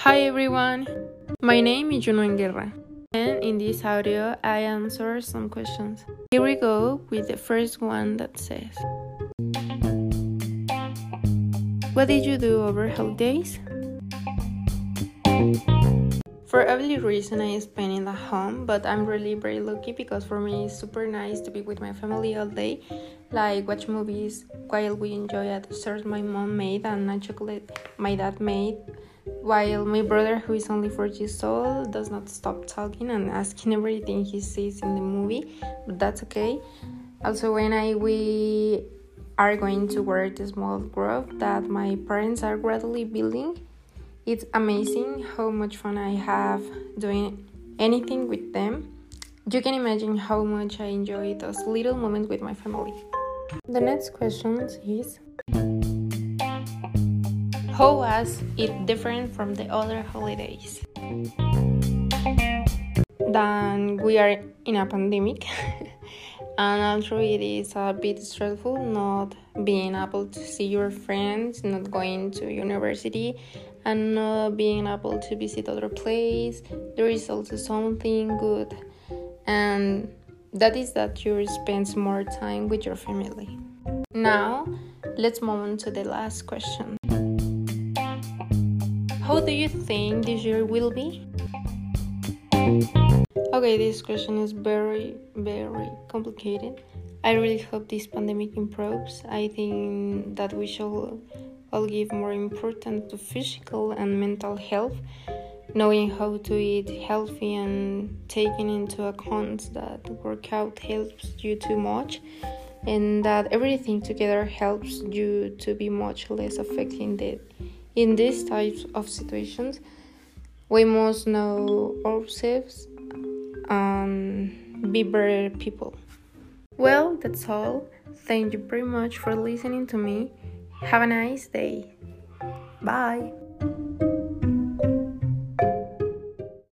Hi everyone, my name is Juno Guerra, and in this audio I answer some questions. Here we go with the first one that says What did you do over holidays? For every reason, I spend in the home, but I'm really very lucky because for me it's super nice to be with my family all day, like watch movies while we enjoy a dessert my mom made and a chocolate my dad made, while my brother, who is only four years old, does not stop talking and asking everything he sees in the movie, but that's okay. Also, when I we are going to work the small group that my parents are gradually building it's amazing how much fun I have doing anything with them. You can imagine how much I enjoy those little moments with my family. The next question is How was it different from the other holidays? Then we are in a pandemic. and also it is a bit stressful not being able to see your friends not going to university and not being able to visit other place there is also something good and that is that you spend more time with your family now let's move on to the last question how do you think this year will be Okay, this question is very, very complicated. I really hope this pandemic improves. I think that we should all give more importance to physical and mental health, knowing how to eat healthy and taking into account that workout helps you too much and that everything together helps you to be much less affected in these types of situations. We must know ourselves and be better people. Well, that's all. Thank you very much for listening to me. Have a nice day. Bye.